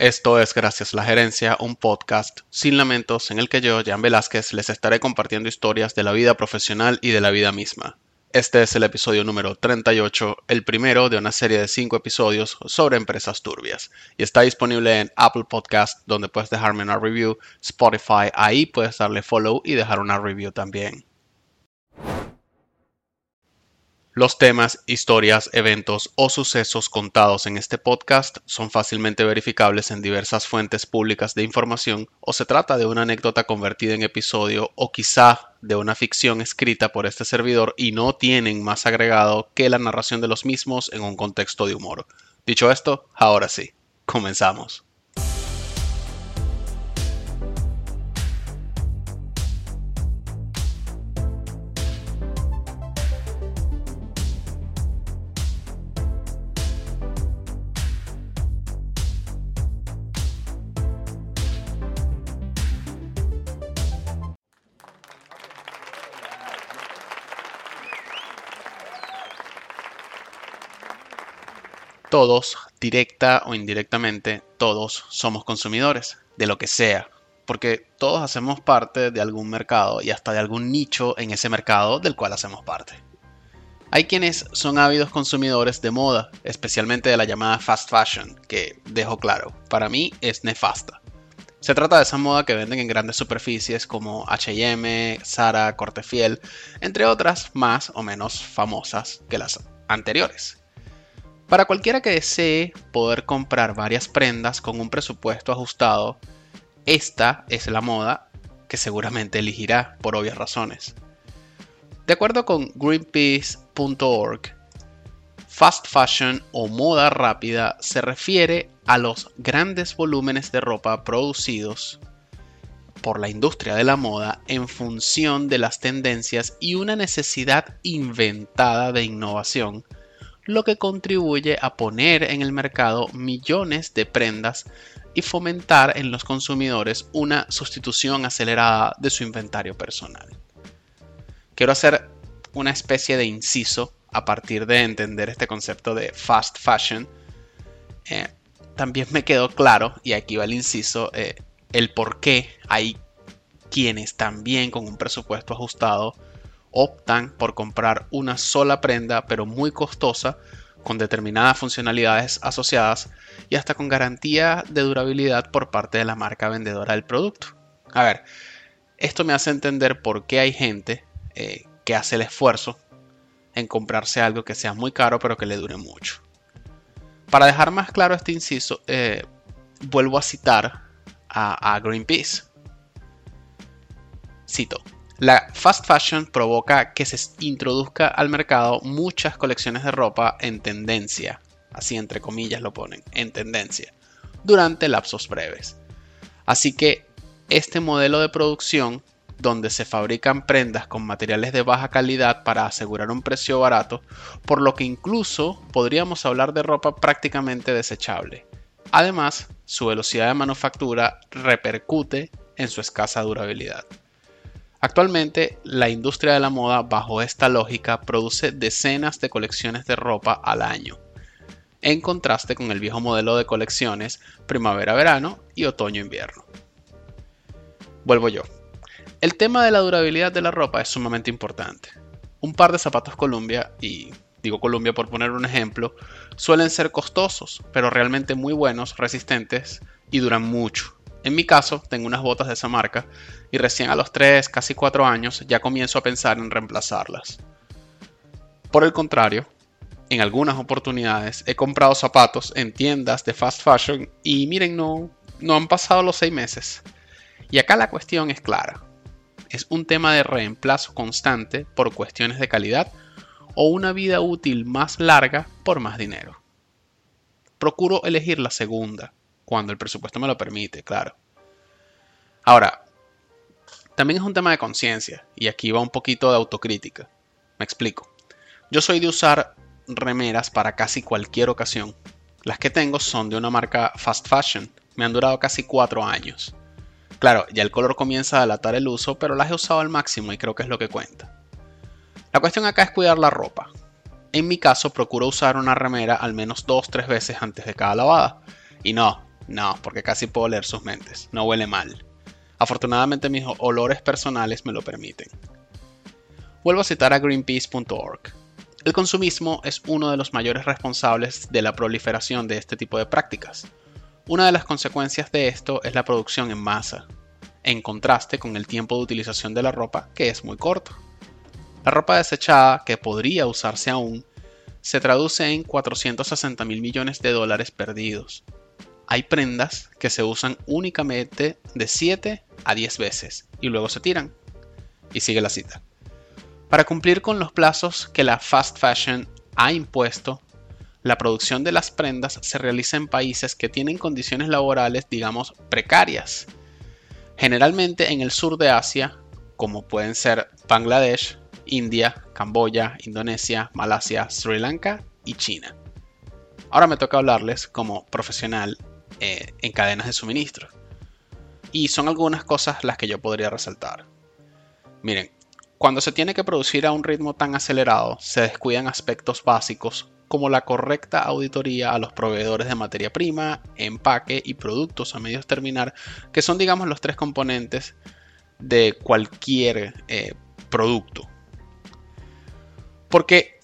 Esto es Gracias a la Gerencia, un podcast sin lamentos en el que yo, Jan Velázquez, les estaré compartiendo historias de la vida profesional y de la vida misma. Este es el episodio número 38, el primero de una serie de 5 episodios sobre empresas turbias. Y está disponible en Apple Podcast, donde puedes dejarme una review, Spotify, ahí puedes darle follow y dejar una review también. Los temas, historias, eventos o sucesos contados en este podcast son fácilmente verificables en diversas fuentes públicas de información o se trata de una anécdota convertida en episodio o quizá de una ficción escrita por este servidor y no tienen más agregado que la narración de los mismos en un contexto de humor. Dicho esto, ahora sí, comenzamos. Todos, directa o indirectamente, todos somos consumidores de lo que sea, porque todos hacemos parte de algún mercado y hasta de algún nicho en ese mercado del cual hacemos parte. Hay quienes son ávidos consumidores de moda, especialmente de la llamada fast fashion, que dejo claro, para mí es nefasta. Se trata de esa moda que venden en grandes superficies como HM, Zara, Cortefiel, entre otras más o menos famosas que las anteriores. Para cualquiera que desee poder comprar varias prendas con un presupuesto ajustado, esta es la moda que seguramente elegirá por obvias razones. De acuerdo con greenpeace.org, fast fashion o moda rápida se refiere a los grandes volúmenes de ropa producidos por la industria de la moda en función de las tendencias y una necesidad inventada de innovación lo que contribuye a poner en el mercado millones de prendas y fomentar en los consumidores una sustitución acelerada de su inventario personal. Quiero hacer una especie de inciso a partir de entender este concepto de fast fashion. Eh, también me quedó claro, y aquí va el inciso, eh, el por qué hay quienes también con un presupuesto ajustado optan por comprar una sola prenda pero muy costosa con determinadas funcionalidades asociadas y hasta con garantía de durabilidad por parte de la marca vendedora del producto. A ver, esto me hace entender por qué hay gente eh, que hace el esfuerzo en comprarse algo que sea muy caro pero que le dure mucho. Para dejar más claro este inciso, eh, vuelvo a citar a Greenpeace. Cito, la fast fashion provoca que se introduzca al mercado muchas colecciones de ropa en tendencia, así entre comillas lo ponen, en tendencia, durante lapsos breves. Así que este modelo de producción, donde se fabrican prendas con materiales de baja calidad para asegurar un precio barato, por lo que incluso podríamos hablar de ropa prácticamente desechable. Además, su velocidad de manufactura repercute en su escasa durabilidad. Actualmente, la industria de la moda, bajo esta lógica, produce decenas de colecciones de ropa al año, en contraste con el viejo modelo de colecciones primavera-verano y otoño-invierno. Vuelvo yo. El tema de la durabilidad de la ropa es sumamente importante. Un par de zapatos Columbia, y digo Columbia por poner un ejemplo, suelen ser costosos, pero realmente muy buenos, resistentes y duran mucho. En mi caso, tengo unas botas de esa marca y recién a los 3, casi 4 años ya comienzo a pensar en reemplazarlas. Por el contrario, en algunas oportunidades he comprado zapatos en tiendas de fast fashion y miren, no, no han pasado los 6 meses. Y acá la cuestión es clara. Es un tema de reemplazo constante por cuestiones de calidad o una vida útil más larga por más dinero. Procuro elegir la segunda, cuando el presupuesto me lo permite, claro. Ahora, también es un tema de conciencia y aquí va un poquito de autocrítica. Me explico. Yo soy de usar remeras para casi cualquier ocasión. Las que tengo son de una marca fast fashion. Me han durado casi cuatro años. Claro, ya el color comienza a delatar el uso, pero las he usado al máximo y creo que es lo que cuenta. La cuestión acá es cuidar la ropa. En mi caso procuro usar una remera al menos dos tres veces antes de cada lavada. Y no, No, porque casi puedo leer sus mentes. No huele mal. Afortunadamente mis olores personales me lo permiten. Vuelvo a citar a greenpeace.org. El consumismo es uno de los mayores responsables de la proliferación de este tipo de prácticas. Una de las consecuencias de esto es la producción en masa, en contraste con el tiempo de utilización de la ropa, que es muy corto. La ropa desechada, que podría usarse aún, se traduce en 460 mil millones de dólares perdidos. Hay prendas que se usan únicamente de 7 a 10 veces y luego se tiran. Y sigue la cita. Para cumplir con los plazos que la fast fashion ha impuesto, la producción de las prendas se realiza en países que tienen condiciones laborales, digamos, precarias. Generalmente en el sur de Asia, como pueden ser Bangladesh, India, Camboya, Indonesia, Malasia, Sri Lanka y China. Ahora me toca hablarles como profesional eh, en cadenas de suministro. Y son algunas cosas las que yo podría resaltar. Miren, cuando se tiene que producir a un ritmo tan acelerado, se descuidan aspectos básicos como la correcta auditoría a los proveedores de materia prima, empaque y productos a medios terminar, que son digamos los tres componentes de cualquier eh, producto. Porque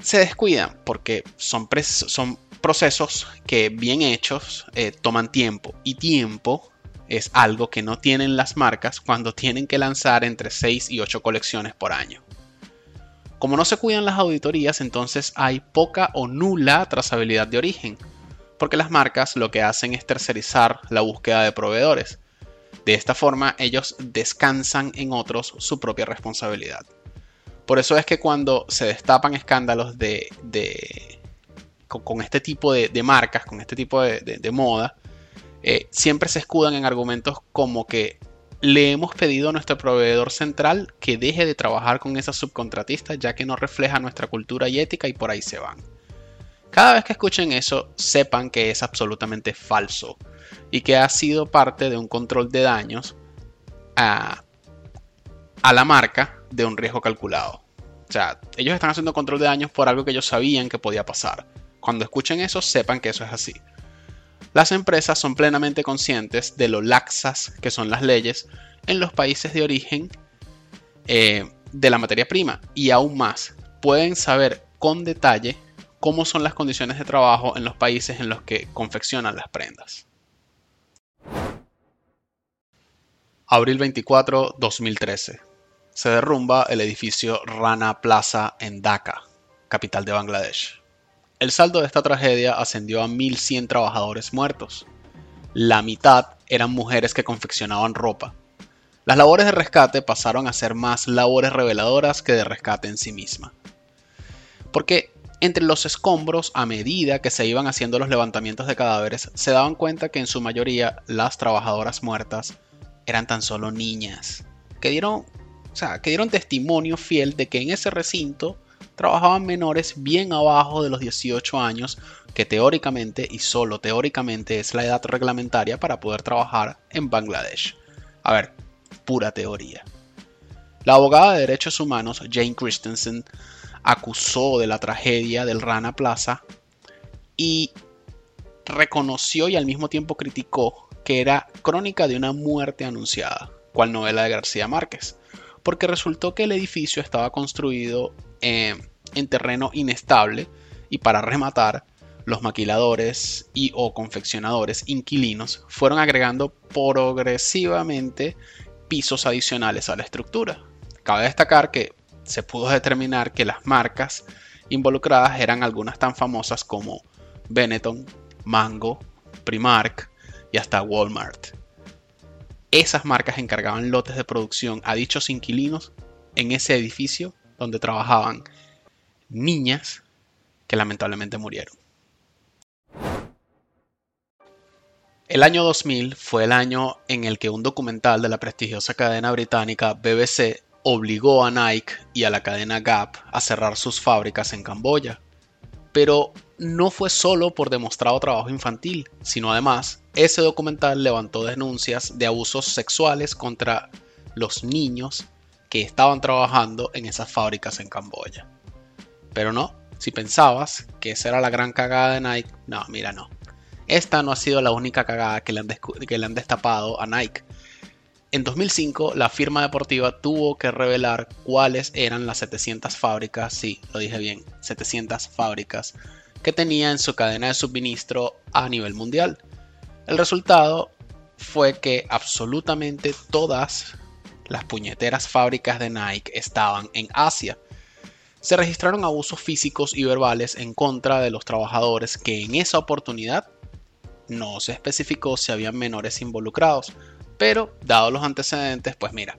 se descuidan, porque son, son procesos que bien hechos eh, toman tiempo y tiempo es algo que no tienen las marcas cuando tienen que lanzar entre 6 y 8 colecciones por año. Como no se cuidan las auditorías, entonces hay poca o nula trazabilidad de origen, porque las marcas lo que hacen es tercerizar la búsqueda de proveedores. De esta forma, ellos descansan en otros su propia responsabilidad. Por eso es que cuando se destapan escándalos de, con, este tipo de, marcas, con este tipo de moda, eh, siempre se escudan en argumentos como que le hemos pedido a nuestro proveedor central que deje de trabajar con esas subcontratistas ya que no refleja nuestra cultura y ética y por ahí se van. Cada vez que escuchen eso, sepan que es absolutamente falso y que ha sido parte de un control de daños a, a la marca de un riesgo calculado. O sea, ellos están haciendo control de daños por algo que ellos sabían que podía pasar. Cuando escuchen eso, sepan que eso es así. Las empresas son plenamente conscientes de lo laxas que son las leyes en los países de origen eh, de la materia prima y aún más pueden saber con detalle cómo son las condiciones de trabajo en los países en los que confeccionan las prendas. Abril 24, 2013. Se derrumba el edificio Rana Plaza en Dhaka, capital de Bangladesh. El saldo de esta tragedia ascendió a 1.100 trabajadores muertos. La mitad eran mujeres que confeccionaban ropa. Las labores de rescate pasaron a ser más labores reveladoras que de rescate en sí misma. Porque entre los escombros, a medida que se iban haciendo los levantamientos de cadáveres, se daban cuenta que en su mayoría las trabajadoras muertas eran tan solo niñas, que dieron, o sea, que dieron testimonio fiel de que en ese recinto trabajaban menores bien abajo de los 18 años, que teóricamente y solo teóricamente es la edad reglamentaria para poder trabajar en Bangladesh. A ver, pura teoría. La abogada de derechos humanos Jane Christensen acusó de la tragedia del Rana Plaza y reconoció y al mismo tiempo criticó que era crónica de una muerte anunciada, cual novela de García Márquez, porque resultó que el edificio estaba construido en en terreno inestable y para rematar, los maquiladores y o confeccionadores inquilinos fueron agregando progresivamente pisos adicionales a la estructura. Cabe destacar que se pudo determinar que las marcas involucradas eran algunas tan famosas como Benetton, Mango, Primark y hasta Walmart. Esas marcas encargaban lotes de producción a dichos inquilinos en ese edificio donde trabajaban niñas que lamentablemente murieron. El año 2000 fue el año en el que un documental de la prestigiosa cadena británica BBC obligó a Nike y a la cadena Gap a cerrar sus fábricas en Camboya. Pero no fue solo por demostrado trabajo infantil, sino además ese documental levantó denuncias de abusos sexuales contra los niños que estaban trabajando en esas fábricas en Camboya. Pero no, si pensabas que esa era la gran cagada de Nike, no, mira, no. esta no ha sido la única cagada que le han, que le han destapado a Nike. En 2005, la firma deportiva tuvo que revelar cuáles eran las 700 fábricas, sí, lo dije bien, 700 fábricas que tenía en su cadena de suministro a nivel mundial. El resultado fue que absolutamente todas las puñeteras fábricas de Nike estaban en Asia. Se registraron abusos físicos y verbales en contra de los trabajadores que en esa oportunidad no se especificó si había menores involucrados, pero dados los antecedentes, pues mira,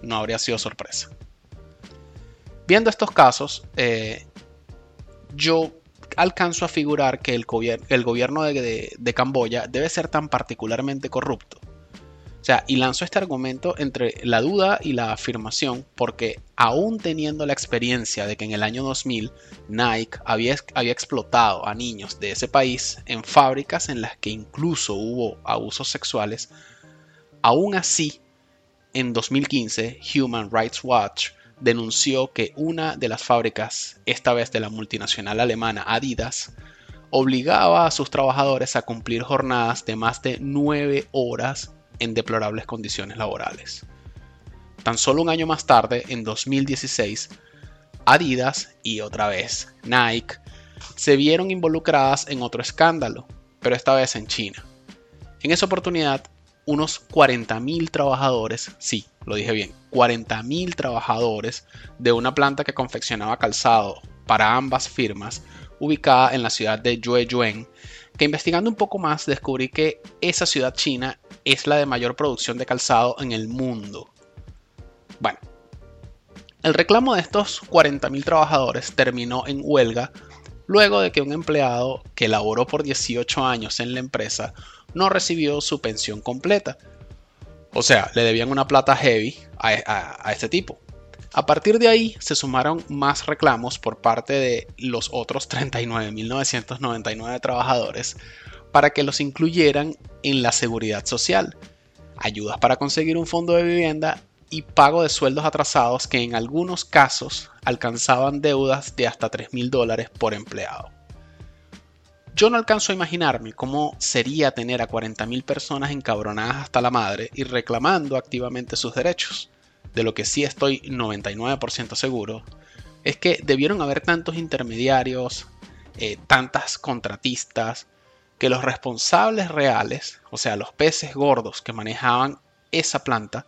no habría sido sorpresa. Viendo estos casos, eh, yo alcanzo a figurar que el, gobierno de, Camboya debe ser tan particularmente corrupto. O sea, y lanzo este argumento entre la duda y la afirmación porque aún teniendo la experiencia de que en el año 2000 Nike había, había explotado a niños de ese país en fábricas en las que incluso hubo abusos sexuales, aún así, en 2015 Human Rights Watch denunció que una de las fábricas, esta vez de la multinacional alemana Adidas, obligaba a sus trabajadores a cumplir jornadas de más de 9 horas en deplorables condiciones laborales. Tan solo un año más tarde, en 2016, Adidas y otra vez Nike se vieron involucradas en otro escándalo, pero esta vez en China. En esa oportunidad, unos 40.000 trabajadores, sí, lo dije bien, 40.000 trabajadores de una planta que confeccionaba calzado para ambas firmas, ubicada en la ciudad de Yueyuan, que investigando un poco más descubrí que esa ciudad china es la de mayor producción de calzado en el mundo. Bueno, el reclamo de estos 40.000 trabajadores terminó en huelga luego de que un empleado que laboró por 18 años en la empresa no recibió su pensión completa. O sea, le debían una plata heavy a, este tipo. A partir de ahí se sumaron más reclamos por parte de los otros 39.999 trabajadores para que los incluyeran en la seguridad social, ayudas para conseguir un fondo de vivienda y pago de sueldos atrasados que en algunos casos alcanzaban deudas de hasta 3.000 dólares por empleado. Yo no alcanzo a imaginarme cómo sería tener a 40.000 personas encabronadas hasta la madre y reclamando activamente sus derechos. De lo que sí estoy 99% seguro es que debieron haber tantos intermediarios, eh, tantas contratistas, que los responsables reales, o sea, los peces gordos que manejaban esa planta,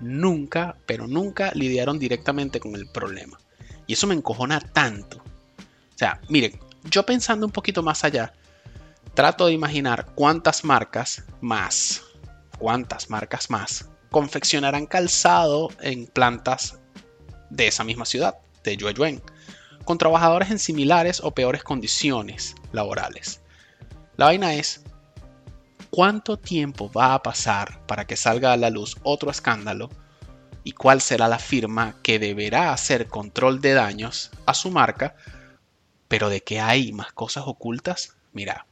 nunca, pero nunca lidiaron directamente con el problema. Y eso me encojona tanto. O sea, miren, yo pensando un poquito más allá, trato de imaginar cuántas marcas más, cuántas marcas más confeccionarán calzado en plantas de esa misma ciudad, de Yueyuan, con trabajadores en similares o peores condiciones laborales. La vaina es, ¿cuánto tiempo va a pasar para que salga a la luz otro escándalo? ¿Y cuál será la firma que deberá hacer control de daños a su marca pero de que hay más cosas ocultas, mira,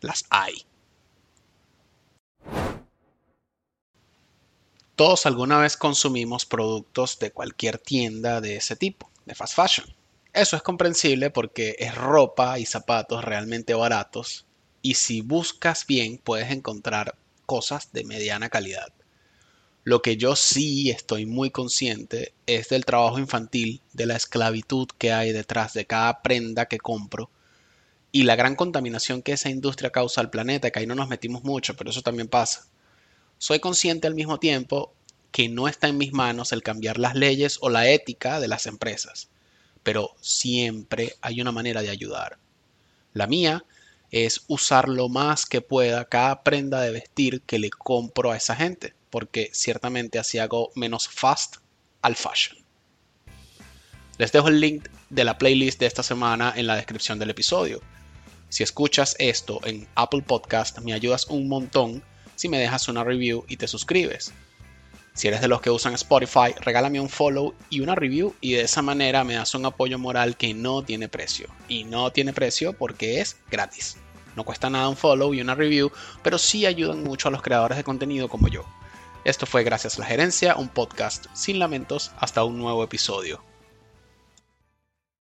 las hay. Todos alguna vez consumimos productos de cualquier tienda de ese tipo, de fast fashion. Eso es comprensible porque es ropa y zapatos realmente baratos y si buscas bien puedes encontrar cosas de mediana calidad. Lo que yo sí estoy muy consciente es del trabajo infantil, de la esclavitud que hay detrás de cada prenda que compro y la gran contaminación que esa industria causa al planeta, que ahí no nos metimos mucho, pero eso también pasa. Soy consciente al mismo tiempo que no está en mis manos el cambiar las leyes o la ética de las empresas, pero siempre hay una manera de ayudar. La mía es usar lo más que pueda cada prenda de vestir que le compro a esa gente porque ciertamente así hago menos fast al fashion. Les dejo el link de la playlist de esta semana en la descripción del episodio. Si escuchas esto en Apple Podcast, me ayudas un montón si me dejas una review y te suscribes. Si eres de los que usan Spotify, regálame un follow y una review y de esa manera me das un apoyo moral que no tiene precio. Y no tiene precio porque es gratis. No cuesta nada un follow y una review, pero sí ayudan mucho a los creadores de contenido como yo. Esto fue Gracias a la Gerencia, un podcast sin lamentos. Hasta un nuevo episodio.